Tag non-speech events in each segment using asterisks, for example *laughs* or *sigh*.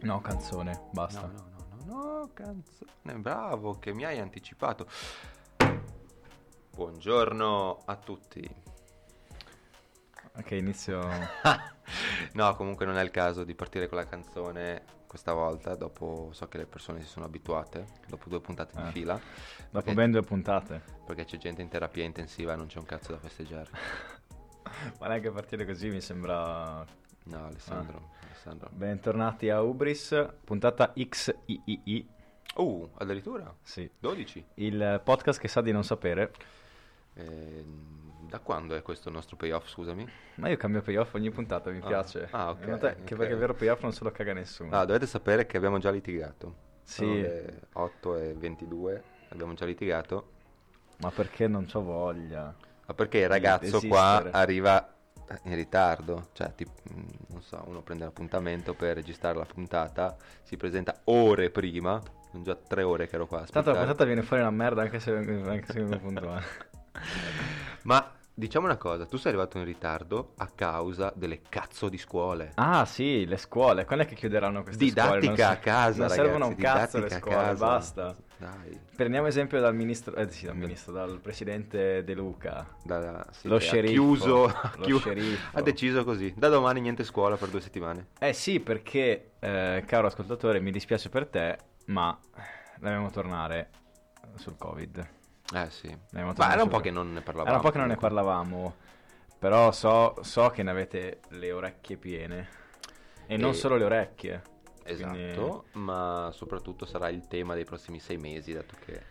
No, canzone, basta. No, no, no, no, no, canzone. Bravo, che mi hai anticipato. Buongiorno a tutti. Ok, inizio... *laughs* no, comunque non è il caso di partire con la canzone questa volta, dopo so che le persone si sono abituate, dopo due puntate Eh. di fila. Dopo perché- ben due puntate. Perché c'è gente in terapia intensiva e non c'è un cazzo da festeggiare. *laughs* Ma neanche partire così mi sembra... No, Alessandro, Alessandro. Bentornati a Ubris, puntata XIII. Uh, addirittura? Sì. 12? Il podcast che sa di non sapere. Ehm, da quando è questo il nostro payoff, scusami? Ma io cambio payoff ogni puntata, mi Ah. piace. Ah, ok, In realtà- ok. Che perché il vero payoff non se lo caga nessuno. Ah, dovete sapere che abbiamo già litigato. Sì, le 8 e 22, abbiamo già litigato. ma perché non c'ho voglia? Ma perché il ragazzo qua arriva in ritardo? Cioè, tipo, mm, non so, uno prende l'appuntamento per registrare la puntata, si presenta ore prima, sono già tre ore che ero qua Tanto la puntata viene fuori una merda anche se, anche se puntuale. *laughs* Ma diciamo una cosa, tu sei arrivato in ritardo a causa delle cazzo di scuole. Ah sì, le scuole, quando è che chiuderanno queste Didattica scuole? Non a casa, Non ragazzi, servono un cazzo le didattica scuole, casa. basta. Dai, Prendiamo esempio dal ministro, eh sì, dal ministro, dal presidente De Luca. da- sì, Lo sceriffo, chiuso, *laughs* ha lo chiu- sceriffo. ha deciso così. Da domani niente scuola per due settimane. Eh sì, perché, eh, caro ascoltatore, mi dispiace per te, ma dobbiamo tornare sul Covid. Eh sì. Ma era un po' che non ne parlavamo. Era un po' che non ne parlavamo, però so, so che ne avete le orecchie piene. E non E- solo le orecchie. Esatto, Quindi- ma soprattutto sarà il tema dei prossimi sei mesi, dato che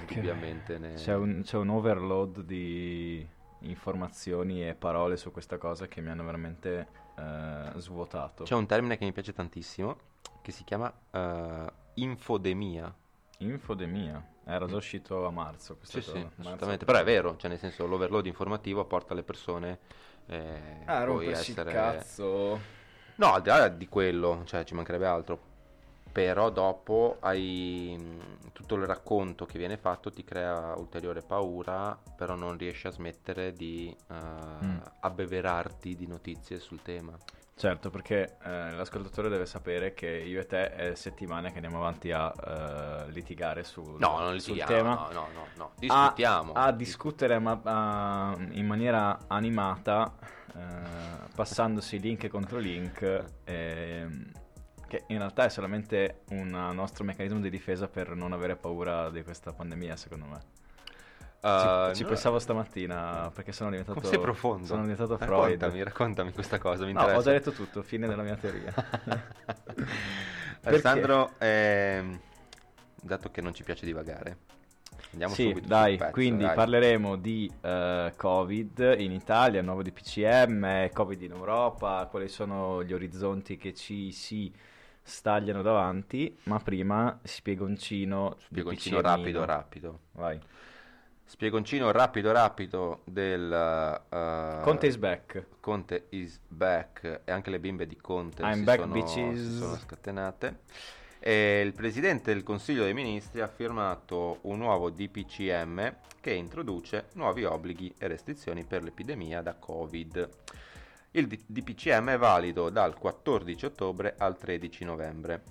indubbiamente ne... C'è un, c'è un overload di informazioni e parole su questa cosa che mi hanno veramente eh, svuotato. C'è un termine che mi piace tantissimo, che si chiama eh, infodemia. Infodemia. Era già uscito a marzo Sì, sì, Marzo. assolutamente. Però è vero, cioè nel senso l'overload informativo porta le persone eh, Ah, poi essere... il cazzo. No, al di là di quello, cioè ci mancherebbe altro. Però dopo hai mh, tutto il racconto che viene fatto ti crea ulteriore paura, però non riesci a smettere di eh, Mm. abbeverarti di notizie sul tema. Certo, perché eh, l'ascoltatore deve sapere che io e te è settimane che andiamo avanti a eh, litigare sul, No, non sul litighiamo, tema. no, no, no, no, a- discutiamo. A, discutere ma- a- in maniera animata, eh, passandosi link contro link, ehm, che in realtà è solamente un nostro meccanismo di difesa per non avere paura di questa pandemia, secondo me. Eh, ci, ci no- pensavo stamattina perché sono diventato... Come sei profondo? Sono diventato Freud. Raccontami, raccontami questa cosa, mi No, ho già detto tutto, fine della mia teoria. *laughs* Alessandro, ehm, dato che non ci piace divagare, andiamo sì, subito dai, pezzo, quindi dai. parleremo di eh, Covid in Italia, nuovo DPCM, Covid in Europa, quali sono gli orizzonti che ci si stagliano davanti, ma prima spiegoncino Spiegoncino rapido, rapido. Vai. Spiegoncino rapido, rapido del... eh, Conte is back. Conte is back e anche le bimbe di Conte I'm si, back, sono, si sono scatenate. E il presidente del Consiglio dei Ministri ha firmato un nuovo DPCM che introduce nuovi obblighi e restrizioni per l'epidemia da Covid. Il DPCM è valido dal 14 ottobre al 13 novembre.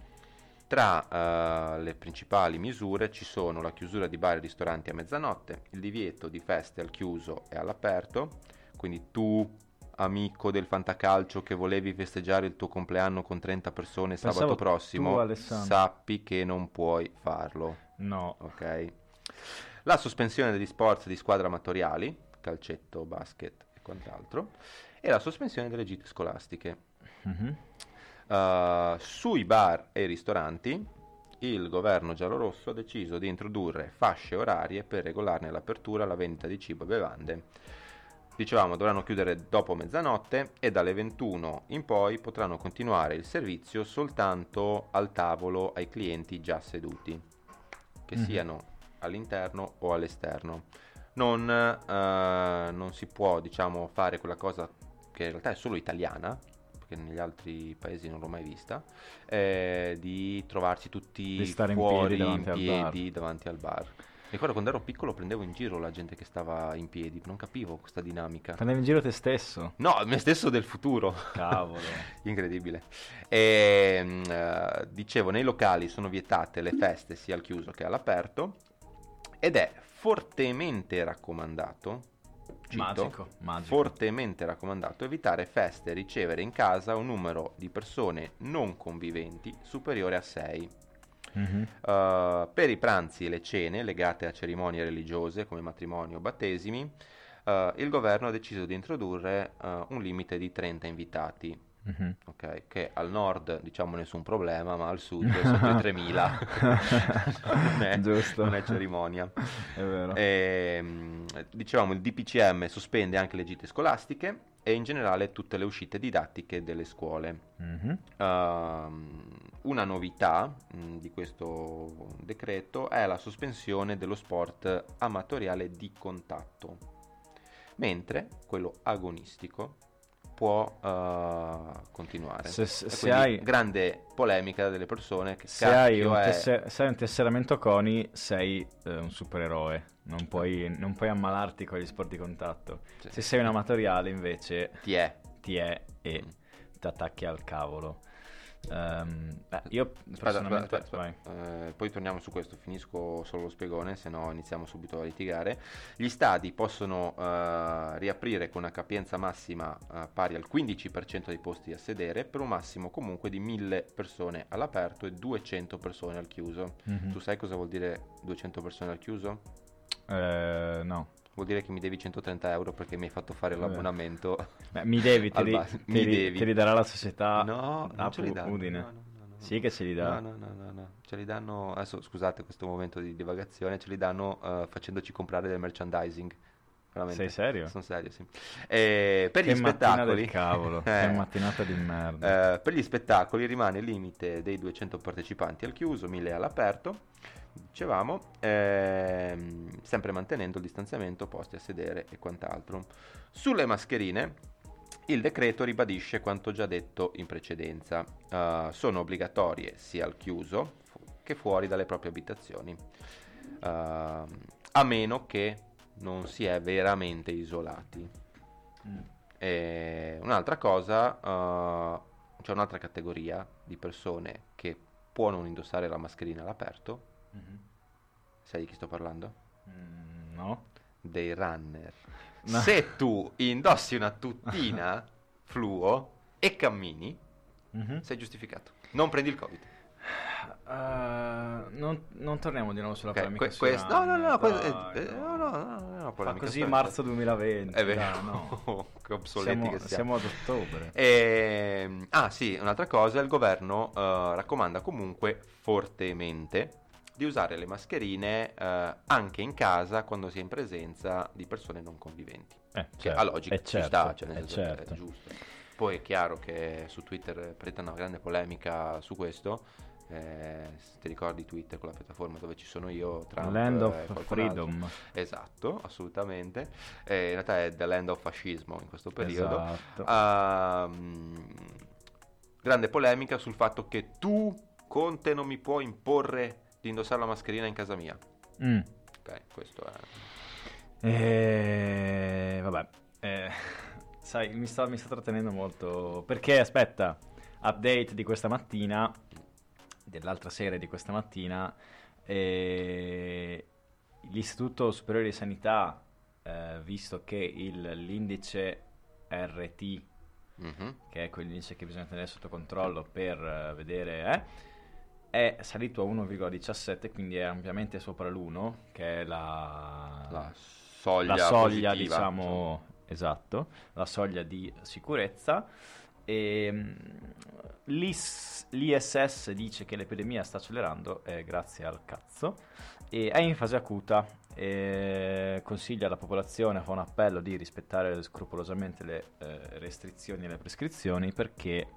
Tra eh, le principali misure ci sono la chiusura di bar e ristoranti a mezzanotte, il divieto di feste al chiuso e all'aperto, quindi tu, amico del fantacalcio che volevi festeggiare il tuo compleanno con 30 persone sabato Pensavo prossimo, tu, sappi che non puoi farlo, No. ok? La sospensione degli sport di squadra amatoriali, calcetto, basket e quant'altro, e la sospensione delle gite scolastiche. Mhm. Uh, sui bar e ristoranti il governo giallorosso ha deciso di introdurre fasce orarie per regolarne l'apertura e la vendita di cibo e bevande. Dicevamo, dovranno chiudere dopo mezzanotte e dalle 21 in poi potranno continuare il servizio soltanto al tavolo ai clienti già seduti, che Mhm. siano all'interno o all'esterno. Non, eh, non si può, diciamo, fare quella cosa che in realtà è solo italiana, perché negli altri paesi non l'ho mai vista, eh, di trovarsi tutti Di stare in fuori piedi in davanti al piedi bar. davanti al bar. Ricordo quando ero piccolo prendevo in giro la gente che stava in piedi, non capivo questa dinamica. Prendevi in giro te stesso? No, me stesso del futuro. Cavolo. *laughs* Incredibile. E, uh, dicevo, nei locali sono vietate le feste sia al chiuso che all'aperto ed è fortemente raccomandato Cito, magico, magico. fortemente raccomandato evitare feste e ricevere in casa un numero di persone non conviventi superiore a 6. Mm-hmm. Uh, per i pranzi e le cene legate a cerimonie religiose come matrimoni o battesimi, uh, il governo ha deciso di introdurre uh, un limite di 30 invitati. Mm-hmm. Okay, che al nord diciamo nessun problema, ma al sud sotto i *laughs* 3000 non, è, non, è, cerimonia. È vero. E, ehm, dicevamo il DPCM sospende anche le gite scolastiche e in generale tutte le uscite didattiche delle scuole. Mm-hmm. Uh, una novità mh, di questo decreto è la sospensione dello sport amatoriale di contatto, mentre quello agonistico può uh, continuare. Se, se, se hai grande polemica delle persone che se hai, un, è... tesser- se hai un tesseramento CONI sei uh, un supereroe, non puoi, non puoi, ammalarti con gli sport di contatto. Cioè, se sei un amatoriale invece ti è, ti è e mm. ti attacchi al cavolo. Um, beh, io aspetta, aspetta, aspetta. Eh, poi torniamo su questo, finisco solo lo spiegone, se no iniziamo subito a litigare. Gli stadi possono uh, riaprire con una capienza massima uh, pari al 15% dei posti a sedere, per un massimo comunque di 1000 persone all'aperto e 200 persone al chiuso. Mm-hmm. Tu sai cosa vuol dire 200 persone al chiuso? Uh, no vuol dire che mi devi 130 euro perché mi hai fatto fare l'abbonamento. Beh, mi devi, te, li, te, mi li, devi. te li darà la società no, non ce li danno, Udine. No, no, no, sì che ce li dà. No, no, no, no, ce li danno, adesso scusate questo momento di divagazione, ce li danno uh, facendoci comprare del merchandising. Veramente. Sei serio? Sono serio, sì. E per che gli spettacoli... Cavolo, *laughs* eh, che mattinata di merda. Eh, per gli spettacoli rimane il limite dei 200 partecipanti al chiuso, 1000 all'aperto dicevamo, ehm, sempre mantenendo il distanziamento, posti a sedere e quant'altro. Sulle mascherine, il decreto ribadisce quanto già detto in precedenza. Uh, sono obbligatorie sia al chiuso che fuori dalle proprie abitazioni, uh, a meno che non si è veramente isolati. Mm. Un'altra cosa, uh, c'è un'altra categoria di persone che può non indossare la mascherina all'aperto Mm-hmm. Sai di chi sto parlando? Mm, no. Dei runner. *laughs* No. Se tu indossi una tuttina *laughs* fluo e cammini, mm-hmm. sei giustificato. Non prendi il covid. Uh, non, non, torniamo di nuovo sulla okay, polemica que- quest- no, no, no, que- eh, no, no, no, no, Fa così marzo 2020 è vero dai, no. *laughs* che obsoleti siamo, che siamo siamo ad ottobre e, ehm, ah sì un'altra cosa il governo uh, raccomanda comunque fortemente di usare le mascherine eh, anche in casa quando si è in presenza di persone non conviventi. Eh, che certo, a logica ci certo, sta, cioè senso certo. è giusto. Poi è chiaro che su Twitter prende una grande polemica su questo. Eh, se ti ricordi Twitter con la piattaforma dove ci sono io Trump, Land of Freedom altro. esatto assolutamente eh, in realtà è the land of fascismo in questo periodo esatto. uh, grande polemica sul fatto che tu Conte non mi puoi imporre di indossare la mascherina in casa mia. Mm. Ok, questo è... Eh, vabbè, eh, sai, mi sta, mi sta trattenendo molto. Perché, aspetta, update di questa mattina, dell'altra serie di questa mattina, eh, l'Istituto Superiore di Sanità, eh, visto che il, l'indice RT, mm-hmm. che è quell'indice che bisogna tenere sotto controllo per uh, vedere... Eh, è salito a 1,17, quindi è ampiamente sopra l'1, che è la, la soglia, la soglia diciamo, esatto, la soglia di sicurezza. E, l'IS, L'ISS dice che l'epidemia sta accelerando, eh, grazie al cazzo, e è in fase acuta. E consiglia alla popolazione, fa un appello di rispettare scrupolosamente le eh, restrizioni e le prescrizioni perché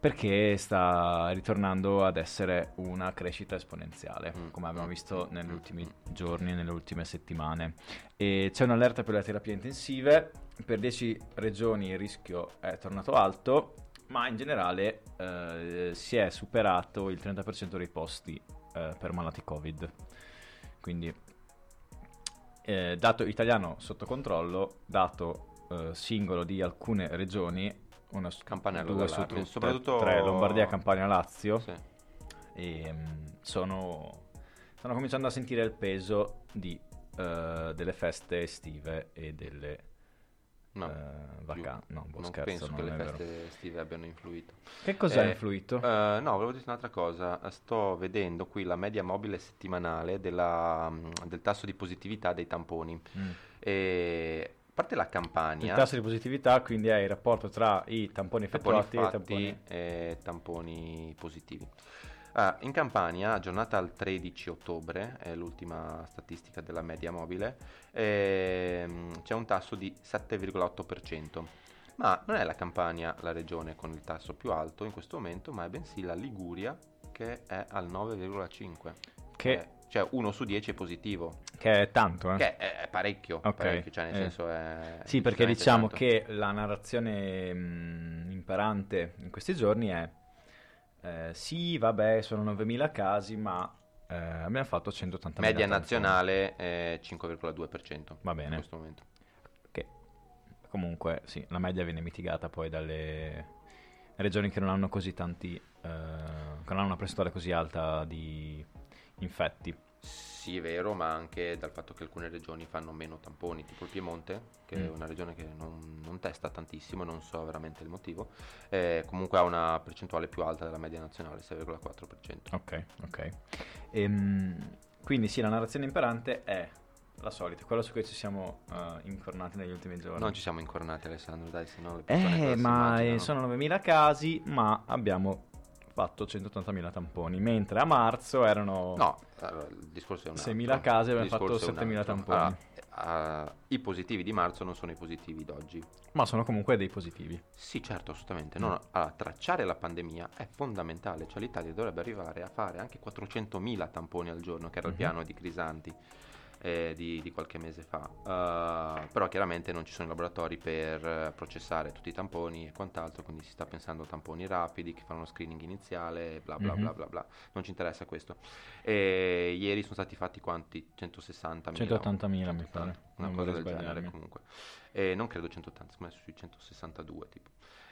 perché sta ritornando ad essere una crescita esponenziale, mm. come abbiamo visto mm. negli ultimi giorni, nelle ultime settimane. E c'è un'allerta per le terapie intensive, per 10 regioni il rischio è tornato alto, ma in generale eh, si è superato il 30% dei posti eh, per malati Covid. quindi eh, dato italiano sotto controllo, dato eh, singolo di alcune regioni, una Campanello due su tutte, soprattutto- tre, Lombardia, Campania, Lazio, Sì. e mm, sono, stanno cominciando a sentire il peso di, eh, delle feste estive e delle No, eh, vacanze. No, boh, non scherzo, penso non che le è vero. feste estive abbiano influito. Che cosa ha Eh, influito? Eh, no, volevo dire un'altra cosa. Sto vedendo qui la media mobile settimanale della, mm, del tasso di positività dei tamponi. Mm. E, parte la Il Campania, tasso di positività quindi è il rapporto tra i tamponi tamponi effettuati e i fatti tamponi... e tamponi positivi. Ah, in Campania, aggiornata al 13 ottobre, è l'ultima statistica della media mobile, ehm, c'è un tasso di 7,8%. Ma non è la Campania la regione con il tasso più alto in questo momento, ma è bensì la Liguria che è al 9,5%. Che, Eh, cioè uno su 10 è positivo, che è tanto, eh? che è, è parecchio, Ok, parecchio, cioè nel eh. senso è... Sì, perché diciamo tanto. che la narrazione mh, imperante in questi giorni è eh, sì, vabbè, sono 9.000 casi, ma eh, abbiamo fatto 180.000 Media nazionale è 5,2% Va in bene. questo momento. Che comunque, sì, la media viene mitigata poi dalle regioni che non hanno così tanti, eh, che non hanno una percentuale così alta di infetti. Sì, è vero, ma anche dal fatto che alcune regioni fanno meno tamponi, tipo il Piemonte, che è Mm. una regione che non, non testa tantissimo, non so veramente il motivo, eh, comunque ha una percentuale più alta della media nazionale, 6,4%. Ok, ok. Ehm, quindi sì, la narrazione imperante è la solita, quella su cui ci siamo eh, incornati negli ultimi giorni. Non ci siamo incornati Alessandro, dai, se no le persone Eh, ma eh, immaginano? sono 9.000 casi, ma abbiamo fatto 180.000 tamponi, mentre a marzo erano... No, allora, il discorso è un altro. 6.000 casi, Il abbiamo fatto discorso è un 7.000 altro. tamponi. Allora, eh, I positivi di marzo non sono i positivi d'oggi. Ma sono comunque dei positivi. Sì, certo, assolutamente. Mm. No, no, allora, tracciare la pandemia è fondamentale, cioè l'Italia dovrebbe arrivare a fare anche 400.000 tamponi al giorno, che era il Mhm. piano di Crisanti eh, di, di qualche mese fa. Uh, però chiaramente non ci sono i laboratori per eh, processare tutti i tamponi e quant'altro, quindi si sta pensando a tamponi rapidi che fanno uno screening iniziale, bla bla Mhm. bla bla bla. Non ci interessa questo. E ieri sono stati fatti quanti? 160.000? 180.000 mi 180, pare. Una Non cosa del genere comunque. E non credo 180, secondo me sui 162 tipo.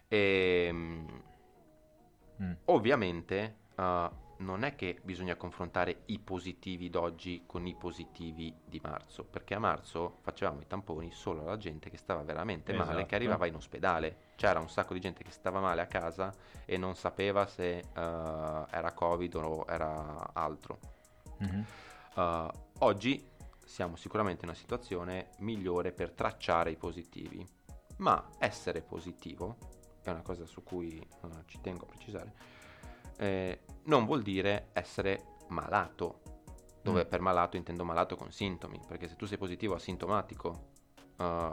Ehm, Mm. ovviamente eh, non è che bisogna confrontare i positivi d'oggi con i positivi di marzo, perché a marzo facevamo i tamponi solo alla gente che stava veramente male, Esatto. che arrivava in ospedale. C'era un sacco di gente che stava male a casa e non sapeva se eh, era Covid o era altro. Mhm. Uh, oggi siamo sicuramente in una situazione migliore per tracciare i positivi, ma essere positivo, è una cosa su cui uh, ci tengo a precisare, eh, non vuol dire essere malato, dove Mm. per malato intendo malato con sintomi, perché se tu sei positivo asintomatico, uh,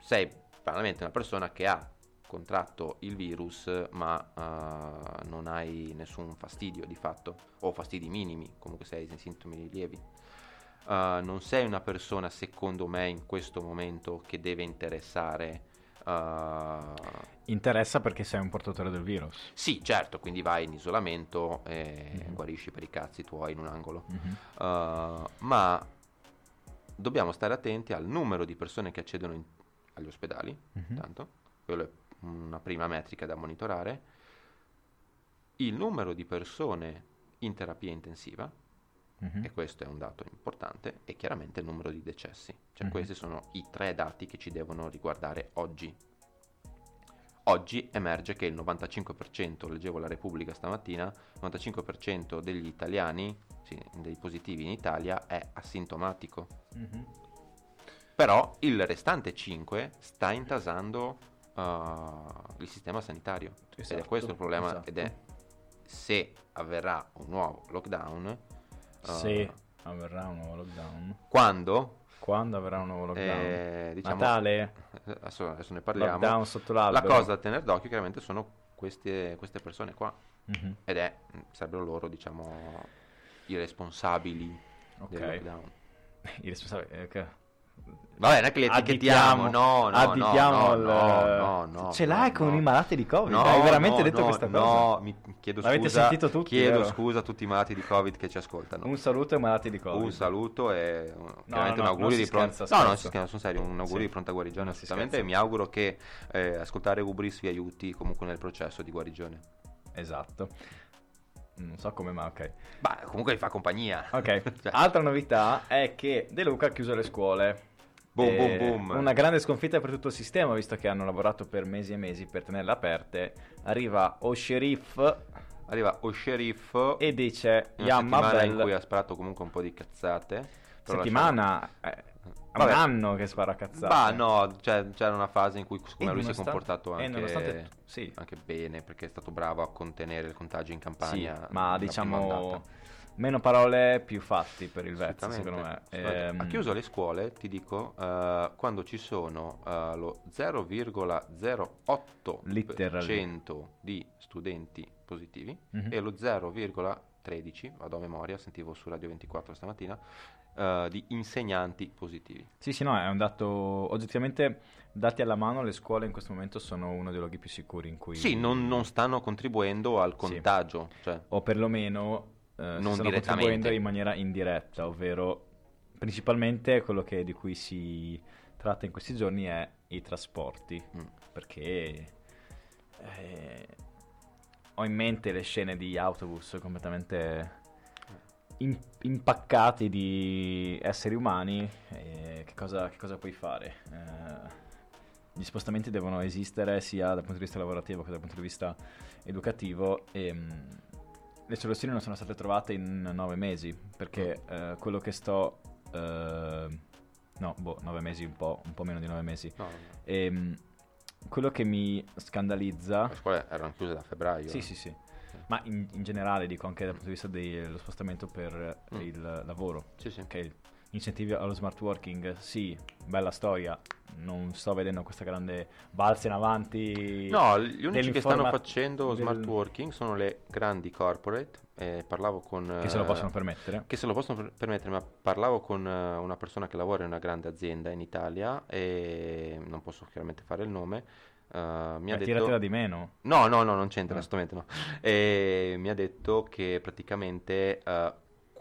sei banalmente una persona che ha contratto il virus ma uh, non hai nessun fastidio di fatto o fastidi minimi comunque sei in sintomi lievi Uh, non sei una persona secondo me in questo momento che deve interessare uh, Interessa perché sei un portatore del virus. sì certo quindi vai in isolamento e Mhm. guarisci per i cazzi tuoi in un angolo Mhm. Uh, ma dobbiamo stare attenti al numero di persone che accedono in- agli ospedali Mhm. Tanto, quello è una prima metrica da monitorare. Il numero di persone in terapia intensiva, Mhm. e questo è un dato importante, e chiaramente il numero di decessi. Cioè Mhm. questi sono i tre dati che ci devono riguardare oggi. Oggi emerge che il 95%, leggevo la Repubblica stamattina, il 95% degli italiani, sì, dei positivi in Italia, è asintomatico. Mhm. Però il restante 5 sta intasando uh, il sistema sanitario. ed è Esatto, questo il problema. esatto. Ed è se avverrà un nuovo lockdown. Uh, Se avverrà un nuovo lockdown. Quando? Quando avverrà un nuovo lockdown? eh, diciamo, Natale? Adesso, adesso ne parliamo. Lockdown sotto La l'albero? cosa da tenere d'occhio chiaramente sono queste, queste persone qua. Mhm. Ed è, sarebbero loro, diciamo, i responsabili Ok. del lockdown. *laughs* I responsabili... eh, che- Vabbè, non è che li etichettiamo, no, no, additiamo no, il- no, no, no, Ce no, l'hai con no. i malati di Covid? No, Hai veramente no, detto questa cosa? No, mi chiedo L'avete scusa. sentito tutti, Chiedo vero? scusa a tutti i malati di Covid che ci ascoltano. Un saluto ai malati di Covid. Un saluto e uh, chiaramente no, un augurio di pronta No, no, scherza, sono serio, un augurio Sì. di pronta guarigione assolutamente e mi auguro che eh, ascoltare Ubris vi aiuti comunque nel processo di guarigione. Esatto. Non so come, ma ok. Ma comunque vi fa compagnia. Ok, *laughs* Cioè, altra novità è che De Luca ha chiuso le scuole. Boom, Eh, boom, boom. Una grande sconfitta per tutto il sistema, visto che hanno lavorato per mesi e mesi per tenerle aperte. Arriva o sheriff Arriva o sceriffo e dice una Yamma settimana in Bell. cui ha sparato comunque un po' di cazzate. Settimana, eh, è un Vabbè. anno che spara cazzate. Ma no, cioè, c'era una fase in cui secondo lui si è comportato anche, nonostante- sì. anche bene perché è stato bravo a contenere il contagio in Sì, campagna. ma nella prima diciamo meno parole, più fatti per il Assolutamente, secondo me. Ehm, Ha chiuso le scuole, ti dico, eh, quando ci sono eh, lo 0,08% di studenti positivi Mhm. e lo 0,13, vado a memoria, sentivo su Radio 24 stamattina, eh, di insegnanti positivi. Sì, sì, no, è un dato oggettivamente dati alla mano, le scuole in questo momento sono uno dei luoghi più sicuri in cui Sì, non, non stanno contribuendo al Sì. contagio, cioè, o perlomeno eh, Non stanno contribuendo in maniera indiretta, ovvero principalmente quello che- di cui si tratta in questi giorni è i trasporti, mm, perché eh, ho in mente le scene di autobus completamente im- impaccati di esseri umani, e che, cosa, che cosa puoi fare? Eh, gli spostamenti devono esistere sia dal punto di vista lavorativo che dal punto di vista educativo e mh, le soluzioni non sono state trovate in nove mesi perché eh, quello che sto eh, no boh nove mesi un po', un po' meno di nove mesi no, no, e mh, quello che mi scandalizza le scuole erano chiuse da febbraio. sì sì sì ma in, in generale dico anche dal punto di vista dello spostamento per Mm. il lavoro Sì, sì. ok incentivi allo smart working sì bella storia non sto vedendo questa grande balza in avanti No, gli unici che stanno facendo del- smart working sono le grandi corporate. eh, parlavo con... che se lo eh, possono permettere Che se lo possono per- permettere, ma parlavo con eh, una persona che lavora in una grande azienda in Italia e non posso chiaramente fare il nome. eh, mi ha detto... tiratela di meno No, no, no, non c'entra, Ah. assolutamente no. E mi ha detto che praticamente eh,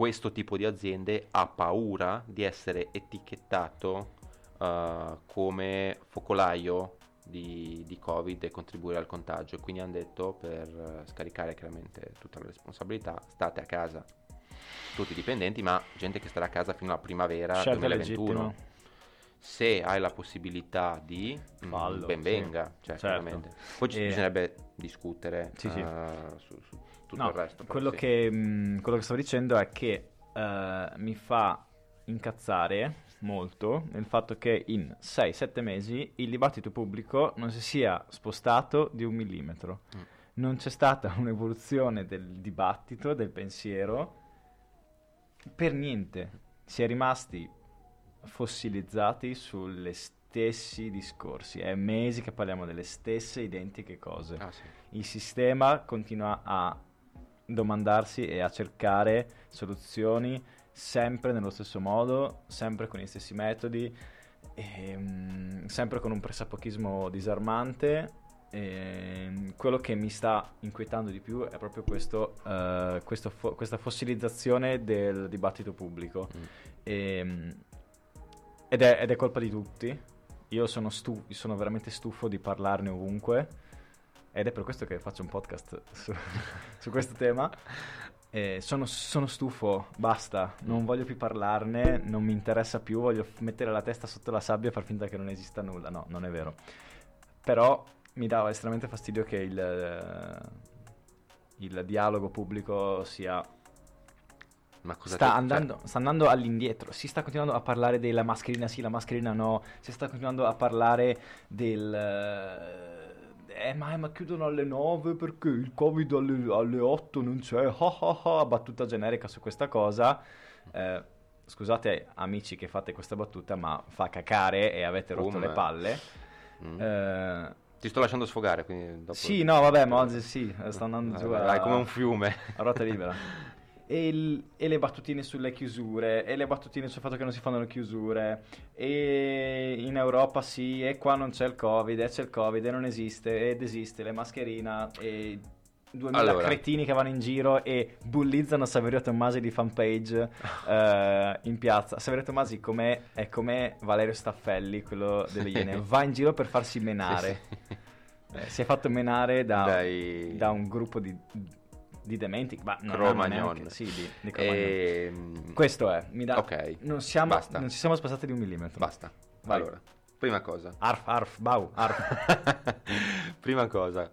questo tipo di aziende ha paura di essere etichettato eh, come focolaio di, di Covid e contribuire al contagio. Quindi hanno detto per eh, scaricare chiaramente tutta la responsabilità, state a casa. Tutti dipendenti, ma gente che starà a casa fino alla primavera scelta 2021 legittima se hai la possibilità di mm, Fallo, ben sì. venga cioè, Certo. poi ci E- bisognerebbe discutere Sì, sì. eh, su, su tutto No, il resto quello, sì. che, mh, quello che stavo dicendo è che eh, mi fa incazzare molto il fatto che in 6-7 mesi il dibattito pubblico non si sia spostato di un millimetro. Mm. Non c'è stata *laughs* un'evoluzione del dibattito, del pensiero, per niente. Si è rimasti fossilizzati sulle stessi discorsi. È mesi che parliamo delle stesse identiche cose Ah, sì. il sistema continua a domandarsi e a cercare soluzioni sempre nello stesso modo, sempre con gli stessi metodi, ehm, sempre con un pressapochismo disarmante. ehm, quello che mi sta inquietando di più è proprio questo, eh, questo fo- questa fossilizzazione del dibattito pubblico. Mm. Ehm, ed, è, ed è colpa di tutti. Io sono, stu- sono veramente stufo di parlarne ovunque. Ed è per questo che faccio un podcast su, *laughs* su questo tema. Eh, sono, sono stufo, basta, non voglio più parlarne, non mi interessa più, voglio mettere la testa sotto la sabbia e far finta che non esista nulla. No, non è vero. Però mi dava estremamente fastidio che il, il dialogo pubblico sia ma cosa sta te- andando, sta andando all'indietro. Si sta continuando a parlare della mascherina sì, la mascherina no. Si sta continuando a parlare del. Eh, Eh, ma, ma chiudono alle 9 perché il Covid alle, alle 8 non c'è. Ah, ah, ah, battuta generica su questa cosa. Eh, scusate, amici, che fate questa battuta, ma fa cacare e avete rotto Come? le palle. cioè, mm. Eh, ti sto lasciando sfogare quindi dopo... sì, no, vabbè, ma oggi sì, sta andando giù a, vai, come un fiume a ruota libera. *laughs* e, il- e le battutine sulle chiusure, e le battutine sul fatto che non si fanno le chiusure, e in Europa sì, e qua non c'è il Covid, e c'è il Covid, e non esiste, ed esiste, le mascherina, e 2000 Allora. cretini che vanno in giro e bullizzano Saverio Tommasi di fanpage *laughs* eh, in piazza. Saverio Tommasi com'è, è come Valerio Staffelli, quello delle. Iene, va in giro per farsi menare. Sì, sì. Eh, si è fatto menare da, da un gruppo di, di dementi, ma non Cro-Magnon. neanche- sì, di, di Cro-Magnon. Ehm, Questo è, mi dà, Ok, non, siamo, basta. non ci siamo spostati di un millimetro. Basta. Vai. Allora, prima cosa. Arf, arf, bau, arf. *laughs* prima cosa.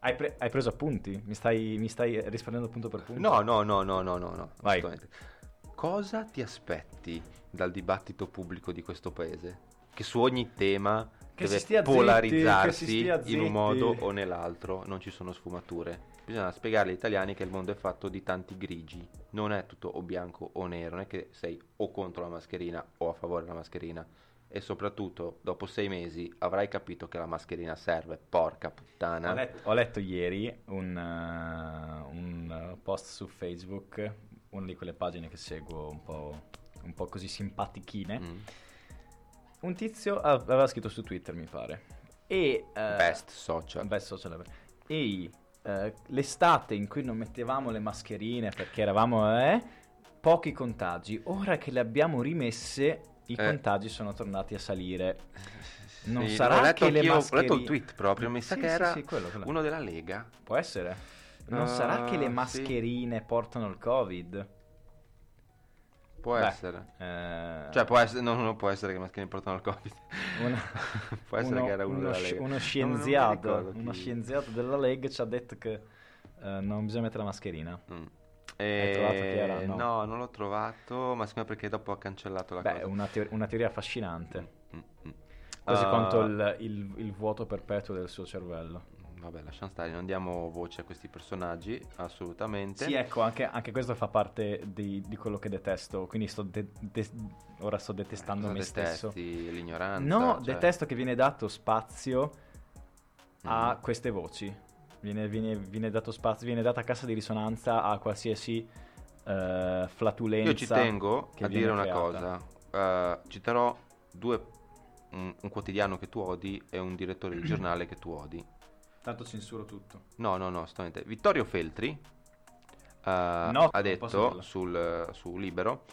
hai, pre- hai preso appunti? Mi stai, mi stai rispondendo punto per punto? No, no, no, no, no, no, no. Vai. Cosa ti aspetti dal dibattito pubblico di questo paese? Che su ogni tema Che deve zitti, polarizzarsi si stia in un zitti. modo o nell'altro, non ci sono sfumature. Bisogna spiegare agli italiani che il mondo è fatto di tanti grigi, non è tutto o bianco o nero, non è che sei o contro la mascherina o a favore della mascherina. E soprattutto, dopo sei mesi, avrai capito che la mascherina serve, porca puttana. Ho letto, ho letto ieri un, eh, un, post su Facebook, una di quelle pagine che seguo un po', un po' così simpatichine. Mm. Un tizio av- aveva scritto su Twitter, mi pare. E, eh, Best social. Best social ever. Eh, l'estate in cui non mettevamo le mascherine perché eravamo eh, pochi contagi, ora che le abbiamo rimesse, i Eh. contagi sono tornati a salire. *laughs* Non Sì, sarà ho letto che le anch'io- Ho mascherine... letto il tweet proprio, mi sa Sì, che sì, era sì, quello, quello. uno della Lega. Può essere? Non Ah, sarà che le sì. mascherine portano il covid? Può Beh, essere. eh, Cioè, può essere, no, non può essere che i maschili portano il Covid. una- *laughs* può essere uno, che era uno, uno della sci- uno Non- non scienziato, ricordo uno scienziato della Lega ci ha detto che eh, non bisogna mettere la mascherina. Mm. Hai trovato chi era? Eh, No. No, non l'ho trovato, ma me perché dopo ha cancellato la Beh, cosa. una, teo- una teoria affascinante. Mm, mm. Quasi Ah, quanto il, il- il vuoto perpetuo del suo cervello. Vabbè, lasciamo stare, non diamo voce a questi personaggi, assolutamente. Sì, ecco, anche, anche questo fa parte di, di quello che detesto. Quindi sto de- de- ora sto detestando Cosa me stesso. L'ignoranza? No, cioè- detesto che viene dato spazio a Mm. queste voci. Viene, viene- viene dato spazio, viene data cassa di risonanza a qualsiasi eh, flatulenza. Io ci tengo a dire una creata. cosa. Eh, citerò due, un quotidiano che tu odi e un direttore di *clears throat* giornale che tu odi. Tanto censuro tutto. No, no, no, assolutamente. Vittorio Feltri eh, No, ha detto sul, su Libero,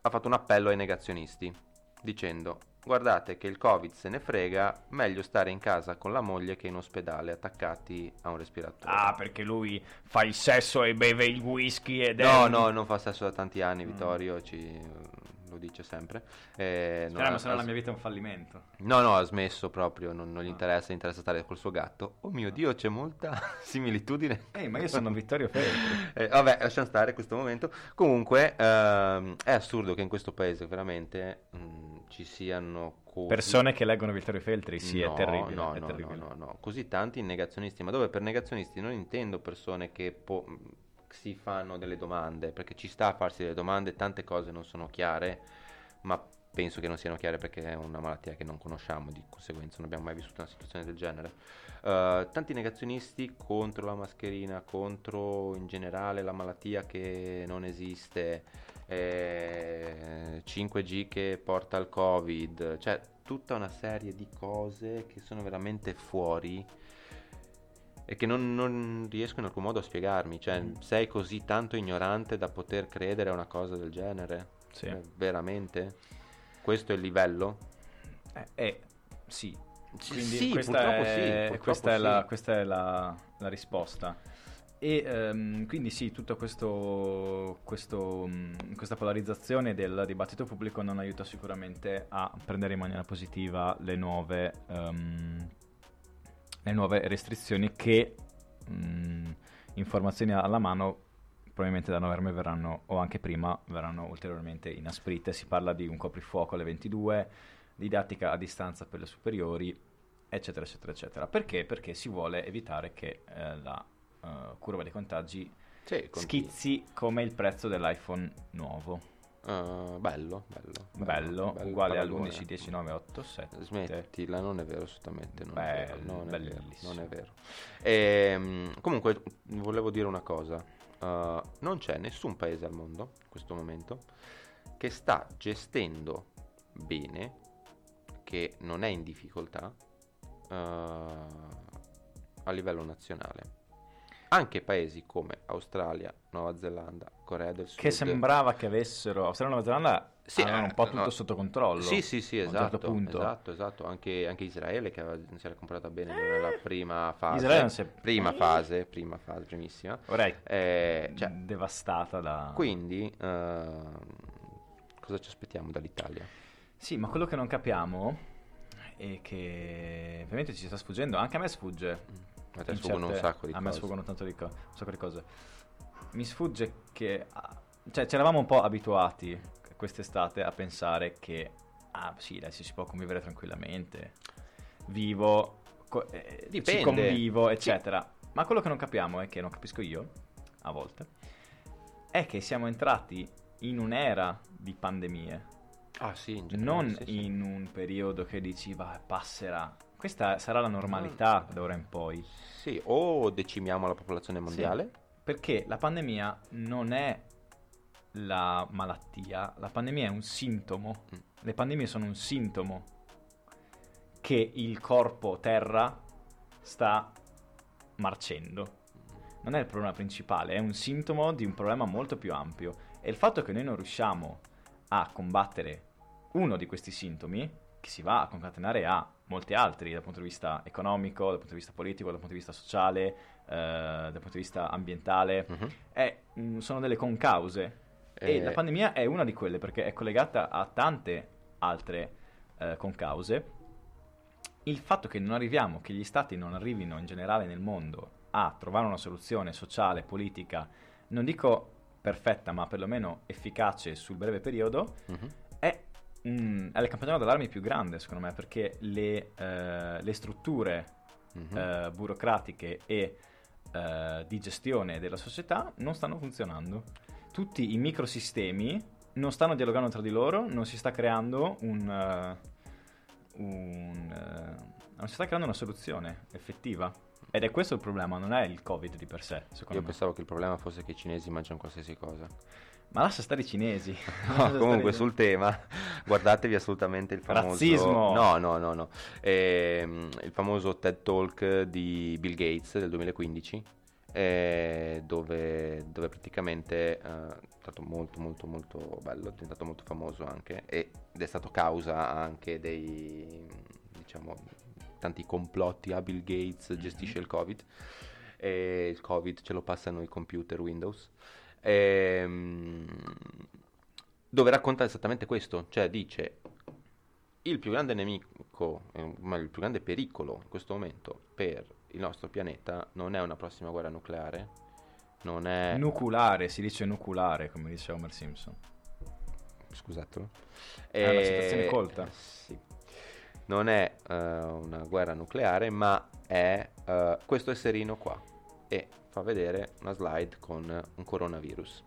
ha fatto un appello ai negazionisti dicendo guardate che il Covid se ne frega, meglio stare in casa con la moglie che in ospedale attaccati a un respiratore. Ah, perché lui fa il sesso e beve il whisky ed è No, no, non fa sesso da tanti anni, Mm. Vittorio, ci, lo dice sempre. Eh, Speriamo ha- se no la mia vita è un fallimento. No, no, ha smesso proprio, non, non gli Ah. interessa, gli interessa stare col suo gatto. Oh mio Dio, c'è molta *laughs* similitudine. Ehi, ma io sono Vittorio Feltri. *laughs* Eh, vabbè, lasciamo stare questo momento. Comunque, ehm, è assurdo che in questo paese veramente mm, ci siano così... Persone che leggono Vittorio Feltri, sì, no, è terribile. No, è no, terribile. no, no, no. Così tanti negazionisti, ma dove per negazionisti non intendo persone che po- si fanno delle domande, perché ci sta a farsi delle domande, tante cose non sono chiare, ma penso che non siano chiare perché è una malattia che non conosciamo, di conseguenza non abbiamo mai vissuto una situazione del genere. Eh, tanti negazionisti contro la mascherina, contro in generale la malattia che non esiste, eh, 5G che porta al Covid, cioè tutta una serie di cose che sono veramente fuori e che non, non riesco in alcun modo a spiegarmi. Cioè, Mm. sei così tanto ignorante da poter credere a una cosa del genere? Sì. Eh, veramente? Questo è il livello? Eh, eh, sì. Quindi sì, questa purtroppo è, sì, questa è, sì. la, questa è la- la risposta. E ehm, quindi sì, tutta questo, questo, mh, questa polarizzazione del dibattito pubblico non aiuta sicuramente a prendere in maniera positiva le nuove, ehm, le nuove restrizioni che, mh, informazioni alla mano, probabilmente da novembre verranno, o anche prima, verranno ulteriormente inasprite. Si parla di un coprifuoco alle 22, didattica a distanza per le superiori, eccetera, eccetera, eccetera. Perché? Perché si vuole evitare che eh, la eh, curva dei contagi Sì, schizzi come il prezzo dell'iPhone nuovo. Ah, bello, bello, Bello, bello uguale paragone. all'11, 10, 9, 8, 7. Smettila, non è vero assolutamente, non, è, vero, non, è, vero, bellissimo. non è vero. Ehm, comunque, volevo dire una cosa. uh, non c'è nessun paese al mondo in questo momento che sta gestendo bene, che non è in difficoltà uh, a livello nazionale. Anche paesi come Australia, Nuova Zelanda, Corea del Sud. Che sembrava che avessero... Australia e Nuova Zelanda sì, avevano un po' tutto no, sotto controllo. Sì, sì, sì, esatto. Certo esatto, esatto. Anche, anche, Israele che aveva, si era comportata bene eh, nella prima fase. Israele non si è... Prima fase, prima fase, primissima. Vorrei. Eh, cioè, devastata da... Quindi, uh, cosa ci aspettiamo dall'Italia? Sì, ma quello che non capiamo è che ovviamente ci sta sfuggendo, anche a me sfugge. Mm a te sfuggono certe... un sacco di a cose. A me sfuggono tanto di co- un sacco di cose. Mi sfugge che... Cioè, ci eravamo un po' abituati quest'estate a pensare che... Ah, sì, adesso si può convivere tranquillamente. Vivo, co- eh, Dipende. ci convivo, eccetera. Sì. Ma quello che non capiamo è che, non capisco io, a volte, è che siamo entrati in un'era di pandemie. Ah sì, in generale, non sì, in sì. un periodo che dici, va, passerà. Questa sarà la normalità da ora in poi. Sì, o decimiamo la popolazione mondiale. Sì, perché la pandemia non è la malattia, la pandemia è un sintomo. Mm. Le pandemie sono un sintomo che il corpo terra sta marcendo. Non è il problema principale, è un sintomo di un problema molto più ampio. E il fatto che noi non riusciamo a combattere uno di questi sintomi, che si va a concatenare a molti altri dal punto di vista economico, dal punto di vista politico, dal punto di vista sociale, eh, dal punto di vista ambientale, uh-huh. è, mh, mm, sono delle concause. E... e la pandemia è una di quelle perché è collegata a tante altre eh, concause. Il fatto che non arriviamo, che gli stati non arrivino in generale nel mondo a trovare una soluzione sociale, politica, non dico perfetta, ma perlomeno efficace sul breve periodo, uh-huh. È un, è il campanello d'allarme più grande, secondo me, perché le, uh, le strutture mm-hmm. uh, burocratiche e uh, di gestione della società non stanno funzionando. Tutti i microsistemi non stanno dialogando tra di loro, non si sta creando un, un non si sta creando una soluzione effettiva. Ed è questo il problema, non è il Covid di per sé. Io me. pensavo che il problema fosse che i cinesi mangiano qualsiasi cosa. Ma lascia stare i cinesi. *laughs* No, comunque sul tema, guardatevi assolutamente il famoso... Razzismo! No, no, no, no. Eh, il famoso TED Talk di Bill Gates del 2015, eh, dove, dove, praticamente eh, è stato molto, molto, molto bello, è diventato molto famoso anche, ed è stato causa anche dei, diciamo, tanti complotti a Bill Gates gestisce mm-hmm. il Covid, e il Covid ce lo passano i computer Windows ehm, dove racconta esattamente questo, cioè dice il più grande nemico, eh, ma il più grande pericolo in questo momento per il nostro pianeta non è una prossima guerra nucleare, non è... Nuculare, si dice nuculare, come dice Homer Simpson. Scusatelo. È eh, una citazione colta. Eh, sì. Non è uh, una guerra nucleare, ma è uh, questo esserino qua. E fa vedere una slide con un coronavirus.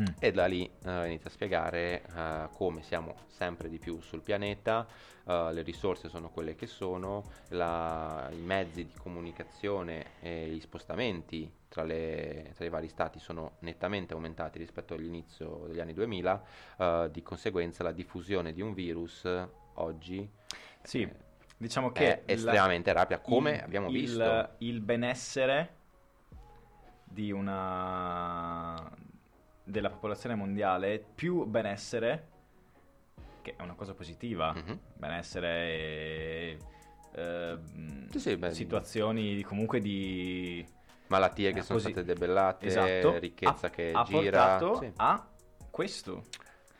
Mm. E da lì uh, inizia a spiegare uh, come siamo sempre di più sul pianeta, uh, le risorse sono quelle che sono, la, i mezzi di comunicazione e gli spostamenti tra, le, tra, i vari stati sono nettamente aumentati rispetto all'inizio degli anni 2000, di conseguenza la diffusione di un virus oggi sì, diciamo che è estremamente rapida, come il, abbiamo visto. Il, il benessere di una della popolazione mondiale più benessere che è una cosa positiva mm-hmm. benessere e eh, sì, sì, situazioni comunque di malattie che eh, sono così. state debellate esatto. ricchezza ha, che ha gira portato sì. a questo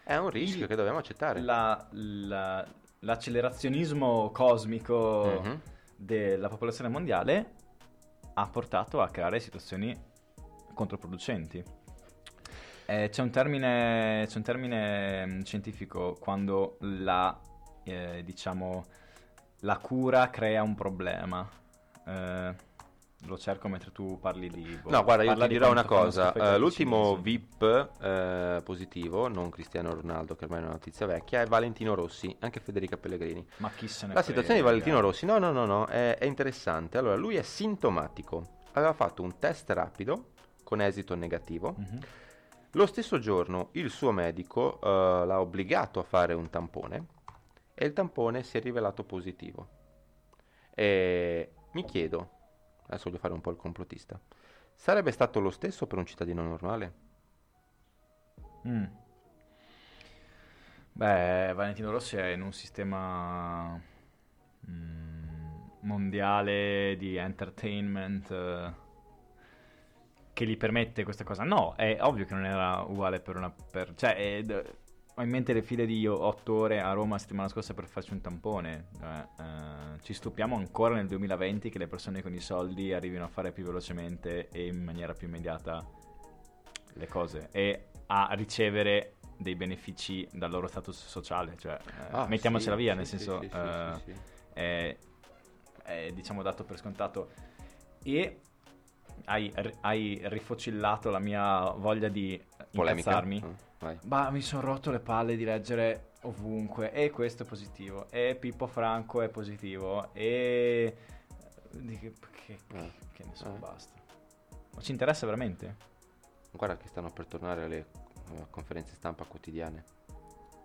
è un rischio Il, che dobbiamo accettare la, la, l'accelerazionismo cosmico mm-hmm. della popolazione mondiale ha portato a creare situazioni controproducenti. Eh, c'è, un termine, c'è un termine mm, scientifico quando la, eh, diciamo, la cura crea un problema. Eh, lo cerco mentre tu parli di... Boh, no, guarda, io ti dirò una cosa. Uh, l'ultimo VIP uh, positivo, non Cristiano Ronaldo, che ormai è una notizia vecchia, è Valentino Rossi, anche Federica Pellegrini. Ma chi se ne La situazione di Valentino Rossi, no, no, no, no, è, è interessante. Allora, lui è sintomatico. Aveva fatto un test rapido con esito negativo. Mhm. Lo stesso giorno il suo medico eh, l'ha obbligato a fare un tampone e il tampone si è rivelato positivo. E mi chiedo, adesso voglio fare un po' il complottista, sarebbe stato lo stesso per un cittadino normale? Mm. Beh, Valentino Rossi è in un sistema mm, mondiale di entertainment eh, che gli permette questa cosa. No, è ovvio che non era uguale per una... Per, cioè, è- ho in mente le file di 8 ore a Roma la settimana scorsa per farci un tampone. Eh, eh, ci stupiamo ancora nel 2020 che le persone con i soldi arrivino a fare più velocemente e in maniera più immediata le cose e a ricevere dei benefici dal loro status sociale. Cioè, eh, Ah, mettiamocela sì, via, sì, nel senso... eh, sì. è, è, diciamo dato per scontato e hai, hai rifocillato la mia voglia di Polemica? incazzarmi vai. ma mi sono rotto le palle di leggere ovunque e questo è positivo e Pippo Franco è positivo e di che, che, Eh, che ne so eh. basta ma ci interessa veramente? Guarda che stanno per tornare alle eh, conferenze stampa quotidiane.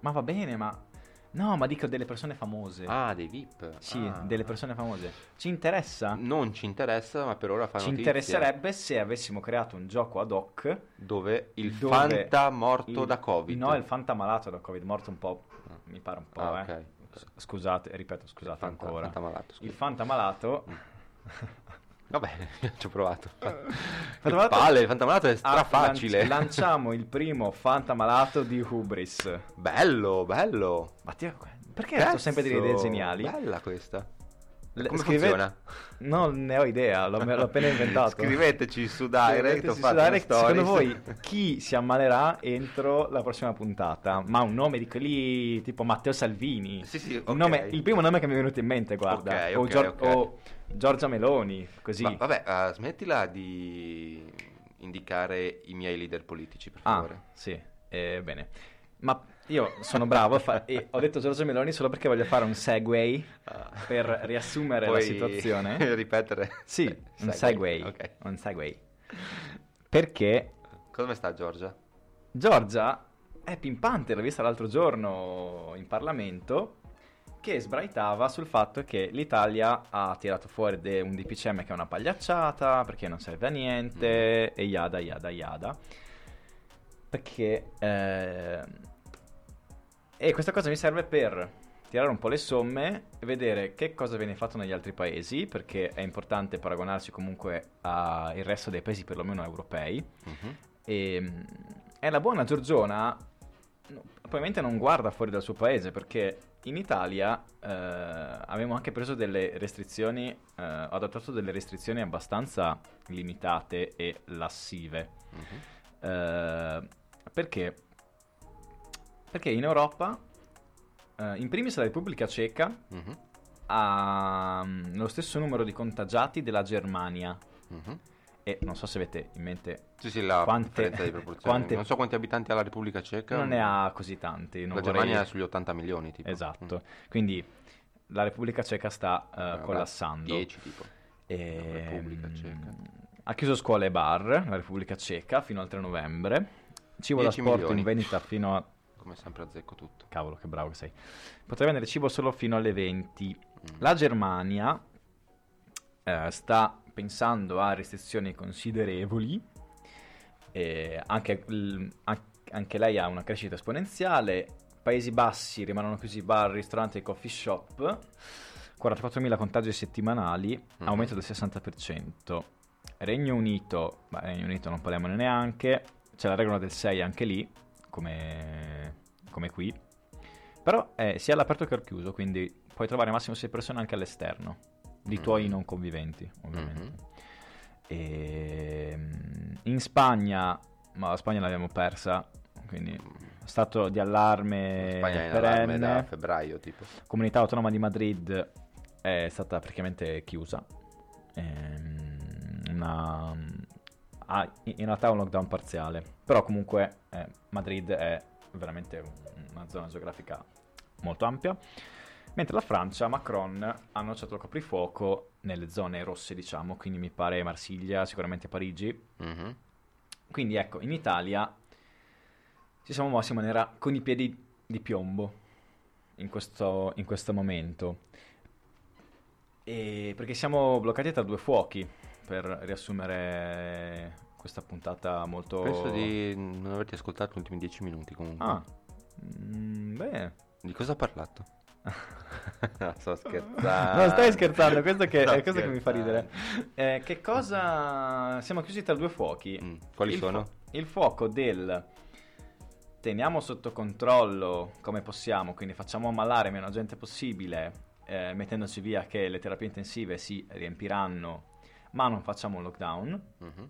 ma va bene ma no ma dico delle persone famose Ah, dei VIP. sì Ah. delle persone famose ci interessa? Non ci interessa, ma per ora fa Ci notizia interesserebbe se avessimo creato un gioco ad hoc Dove il Dove Fanta morto il- da Covid. No, il Fanta malato da Covid, morto un po', mi pare un po', Ah, eh. ok, ok. S- Scusate, ripeto, scusate Fanta- ancora. Fanta malato, il Fanta malato *laughs* Vabbè, *laughs* ci ho provato. che Fanta palle, il fantamalato è Ah, strafacile. lan- lanciamo il primo Fanta malato di Hubris. Bello, bello. Ma ti- perché sto sempre delle idee geniali? Bella questa. Le- Come scrive- funziona? Non ne ho idea, l'ho, l'ho appena *laughs* inventato. Scriveteci su Direct Scriveteci o su Direct, secondo voi chi si ammalerà entro la prossima puntata? Ma un nome di quelli tipo Matteo Salvini. Sì, sì, Il, ok. nome- il primo nome che mi è venuto in mente, guarda. Ok, o, ok, Gior- o Giorgia Meloni, così. Ma, vabbè, eh, smettila di indicare i miei leader politici, per ah, favore. sì, eh, bene. Ma io sono bravo a fa- e ho detto Giorgia Meloni solo perché voglio fare un segue per riassumere la Puoi situazione. *laughs* ripetere? Sì, un segue. Ok. Un segue. Perché Come sta Giorgia? Giorgia è pimpante, l'ho vista l'altro giorno in Parlamento, che sbraitava sul fatto che l'Italia ha tirato fuori de- un DPCM che è una pagliacciata, perché non serve a niente, e yada yada yada. Perché... eh, E questa cosa mi serve per tirare un po' le somme e vedere che cosa viene fatto negli altri paesi, perché è importante paragonarsi comunque al resto dei paesi perlomeno europei. Mhm. E, mm, e la buona Giorgiona probabilmente non guarda fuori dal suo paese perché in Italia eh, avevamo anche preso delle restrizioni, eh, ho adottato delle restrizioni abbastanza limitate e lassive. Mhm. Eh, perché? Perché in Europa, eh, in primis la Repubblica Ceca Mhm. ha mm, lo stesso numero di contagiati della Germania Mhm. e non so se avete in mente Sì, sì, la Quante- di proporzione. quante- Non so quanti abitanti ha la Repubblica Ceca. non ne ha così tanti. La vorrei- Germania è sugli 80 milioni, tipo. Esatto, quindi la Repubblica Ceca sta eh, Mm. collassando. 10, tipo. Ehm, Repubblica Ceca. Ha chiuso scuole e bar, la Repubblica Ceca, fino al 3 novembre. Cibo da 10 sport milioni. in vendita fino a... Come sempre azzecco tutto. Cavolo, che bravo che sei. Potrei vendere cibo solo fino alle 20. Mm. La Germania eh, sta pensando a restrizioni considerevoli. eh, anche, l- an- anche lei ha una crescita esponenziale. Paesi Bassi rimangono chiusi bar, ristoranti e coffee shop. 44.000 contagi settimanali, Mhm. aumento del 60%. Regno Unito, beh, Regno Unito non parliamone neanche, c'è la regola del 6 anche lì, come, come qui. Però è sia all'aperto che al chiuso, quindi puoi trovare massimo 6 persone anche all'esterno, di tuoi Mhm. non conviventi, ovviamente. Mhm. E, mm, in Spagna, ma la Spagna l'abbiamo persa, quindi stato di allarme Spagna allarme da perenne. febbraio, tipo. Comunità autonoma di Madrid è stata praticamente chiusa. Ehm, una- ha in in realtà un lockdown parziale, però comunque eh, Madrid è veramente una zona geografica molto ampia. Mentre la Francia, Macron ha annunciato il coprifuoco nelle zone rosse, diciamo, quindi mi pare Marsiglia, sicuramente Parigi, Mhm. Quindi ecco, in Italia ci siamo mossi in maniera con i piedi di piombo in questo, in questo momento. E perché siamo bloccati tra due fuochi, per riassumere questa puntata molto... Penso di non averti ascoltato gli ultimi dieci minuti comunque. Ah, mm, bene. Di cosa ha parlato? *laughs* no, sto scherzando. No, stai scherzando, questo che, *laughs* è questo che mi fa ridere. Eh, che cosa... Siamo chiusi tra due fuochi. Mm, Quali il sono? fu- il fuoco del teniamo sotto controllo come possiamo, quindi facciamo ammalare meno gente possibile, eh, mettendoci via che le terapie intensive si riempiranno, ma non facciamo un lockdown. Mhm.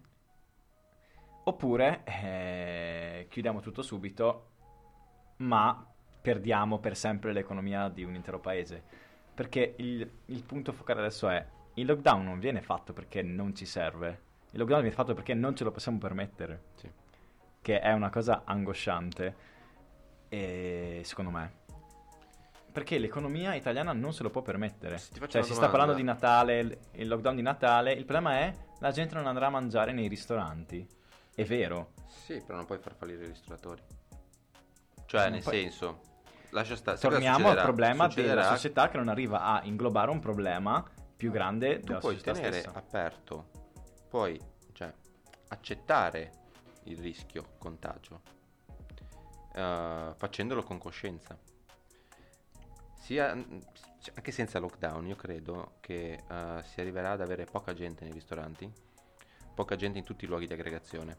Oppure eh, chiudiamo tutto subito, ma perdiamo per sempre l'economia di un intero paese. Perché il, il punto focale adesso è: il lockdown non viene fatto perché non ci serve, il lockdown viene fatto perché non ce lo possiamo permettere. Sì. Che è una cosa angosciante, e, secondo me. Perché l'economia italiana non se lo può permettere. Faccio Cioè, si sta parlando di Natale, il, lockdown di Natale. Il problema è la gente non andrà a mangiare nei ristoranti. È vero. Sì, però non puoi far fallire i ristoratori. Cioè, Non nel puoi- senso, lascia stare. Torniamo al problema Succederà della società che non arriva a inglobare un problema più grande Tu della puoi società tenere stessa. aperto, puoi cioè, accettare il rischio contagio, eh, facendolo con coscienza. Sia, anche senza lockdown, io credo che eh, si arriverà ad avere poca gente nei ristoranti, poca gente in tutti i luoghi di aggregazione.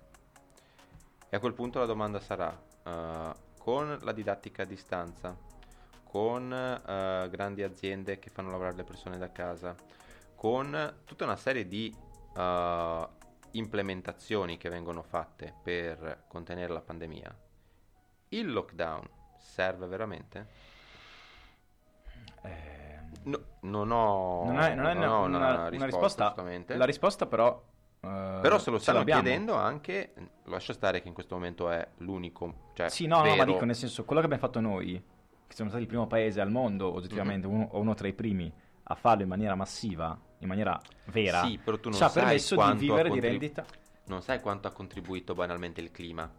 E a quel punto la domanda sarà, eh, con la didattica a distanza, con eh, grandi aziende che fanno lavorare le persone da casa, con tutta una serie di implementazioni che vengono fatte per contenere la pandemia, il lockdown serve veramente? Eh, No, non ho, non è, non è non una, una, una risposta, risposta. assolutamente. La risposta però... eh, Però se lo stanno l'abbiamo. chiedendo anche, lascia stare che in questo momento è l'unico, cioè Sì, no, no, ma dico nel senso, quello che abbiamo fatto noi, che siamo stati il primo paese al mondo, oggettivamente, Mhm. uno, o uno tra i primi, a farlo in maniera massiva, in maniera vera, Sì, però tu non ci ha permesso di vivere di contribu- rendita. non sai quanto ha contribuito banalmente il clima.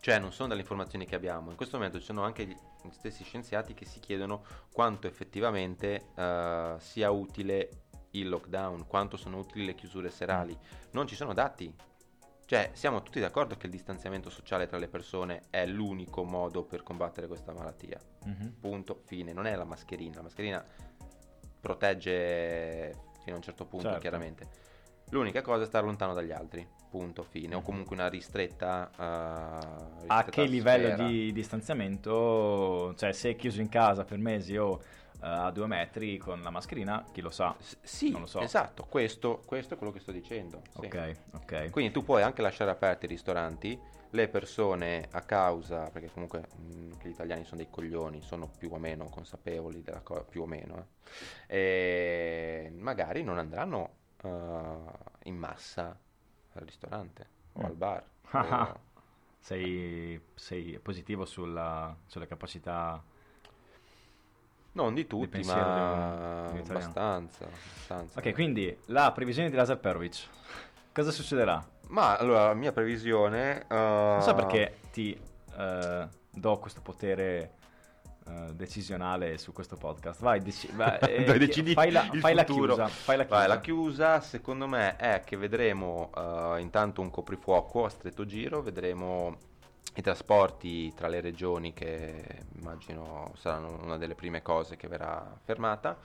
Cioè, non sono dalle informazioni che abbiamo. In questo momento ci sono anche gli stessi scienziati che si chiedono quanto effettivamente eh, sia utile il lockdown, quanto sono utili le chiusure serali. Non ci sono dati. Cioè, siamo tutti d'accordo che il distanziamento sociale tra le persone è l'unico modo per combattere questa malattia. Mhm. Punto, fine. Non è la mascherina. La mascherina protegge fino a un certo punto, Certo. chiaramente. L'unica cosa è stare lontano dagli altri. Punto, fine. O Mhm. comunque una ristretta. eh, A che livello sfera. di distanziamento, cioè se è chiuso in casa per mesi o eh, a due metri con la mascherina, chi lo sa. S- sì, Non lo so. esatto. Questo, questo è quello che sto dicendo. sì. Ok, ok. Quindi tu puoi anche lasciare aperti i ristoranti, le persone a causa, perché comunque mh, che gli italiani sono dei coglioni, sono più o meno consapevoli della cosa, più o meno, eh, e magari non andranno eh, in massa al ristorante o Mm. al bar. *laughs* O- Sei, sei positivo sulla, sulle capacità non di tutti, pensiero ma di di abbastanza, abbastanza. Ok, quindi la previsione di Lazar Perovic. Cosa succederà? Ma allora, la mia previsione... eh, Non so perché ti eh, do questo potere eh, decisionale su questo podcast. Vai, deci- vai, *laughs* eh, Dai, decidi fai, la, fai la chiusa. Fai la chiusa. Vai, la chiusa secondo me è che vedremo eh, intanto un coprifuoco a stretto giro, vedremo i trasporti tra le regioni che immagino saranno una delle prime cose che verrà fermata.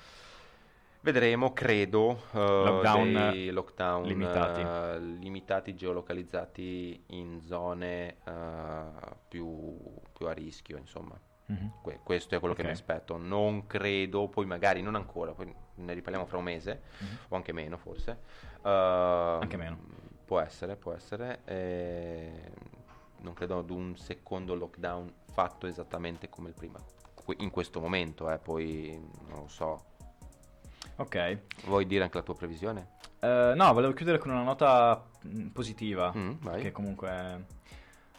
Vedremo, credo, eh, Lockdown dei lockdown limitati. eh, limitati, geolocalizzati in zone eh, più, più a rischio, insomma. Mhm. Que- questo è quello che Ok. mi aspetto. Non credo, poi magari non ancora, poi ne riparliamo fra un mese Mhm. o anche meno forse. Anche Anche meno. Può essere, può essere. eh, non credo ad un secondo lockdown fatto esattamente come il prima. Que- In questo momento, eh, poi non lo so. Ok. Vuoi dire anche la tua previsione? Eh, no, volevo chiudere con una nota positiva. Mm. Che comunque.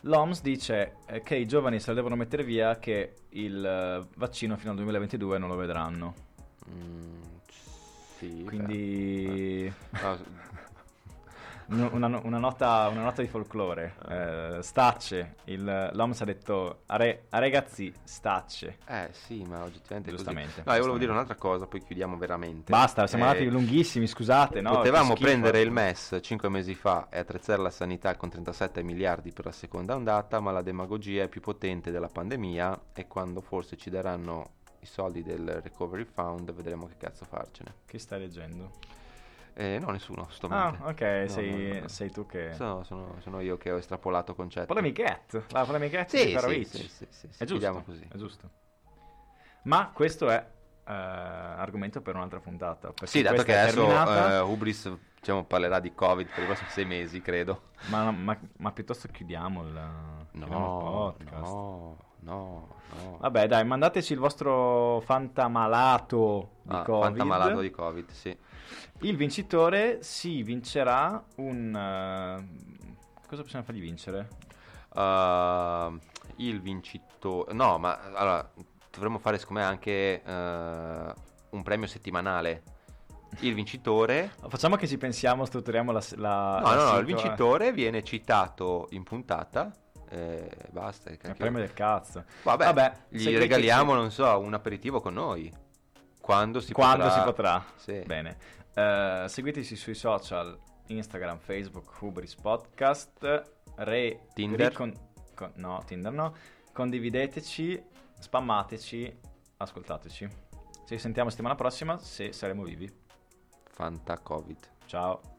L'OMS dice eh, che i giovani se la devono mettere via, che il eh, vaccino fino al 2022 non lo vedranno. Mm, sì. Quindi. No, s- un- una, una nota, una nota di folklore. Eh, stacce, il, l'OMS ha detto, a, re- a ragazzi, stacce. Eh sì, ma oggettivamente è così. Giustamente. No, io volevo giustamente. dire un'altra cosa, poi chiudiamo veramente. Basta, siamo Eh, andati lunghissimi, scusate. No, Potevamo prendere il MES 5 mesi fa e attrezzare la sanità con 37 miliardi per la seconda ondata, ma la demagogia è più potente della pandemia e quando forse ci daranno i soldi del Recovery Fund vedremo che cazzo farcene. Che stai leggendo? Eh, no, nessuno, sto Ah, ok, No, sei, no, no, no. sei tu che... Sono, sono- sono io che ho estrapolato concetti. Polemichette, la polemichette Sì, di sì, Perovic. sì, sì, sì, sì, È giusto, così. è giusto. Ma questo è eh, argomento per un'altra puntata. Sì, dato che adesso terminata, eh, Ubris diciamo, parlerà di Covid per i prossimi sei mesi, credo. ma, ma- ma piuttosto chiudiamo il, chiudiamo il No, podcast. no, no, no. Vabbè, dai, mandateci il vostro fantamalato Ah, Covid. di Covid, sì. Il vincitore si vincerà un... eh, cosa possiamo fargli vincere? Uh, il vincitore... No, ma allora dovremmo fare secondo me anche uh, un premio settimanale. Il vincitore... *laughs* Facciamo che ci pensiamo, strutturiamo la... la No, la no, no, il vincitore viene citato in puntata. E basta. Il premio del cazzo. Vabbè, Vabbè, gli regaliamo, non so, un aperitivo con noi. Quando si Quando potrà. si potrà. Sì. Bene. Eh, seguiteci sui social, Instagram, Facebook, Hubris Podcast, re, Tinder. ricon- con- no, Tinder no. Condivideteci, spammateci, ascoltateci. Ci sentiamo settimana prossima se saremo vivi. Fanta Covid. Ciao.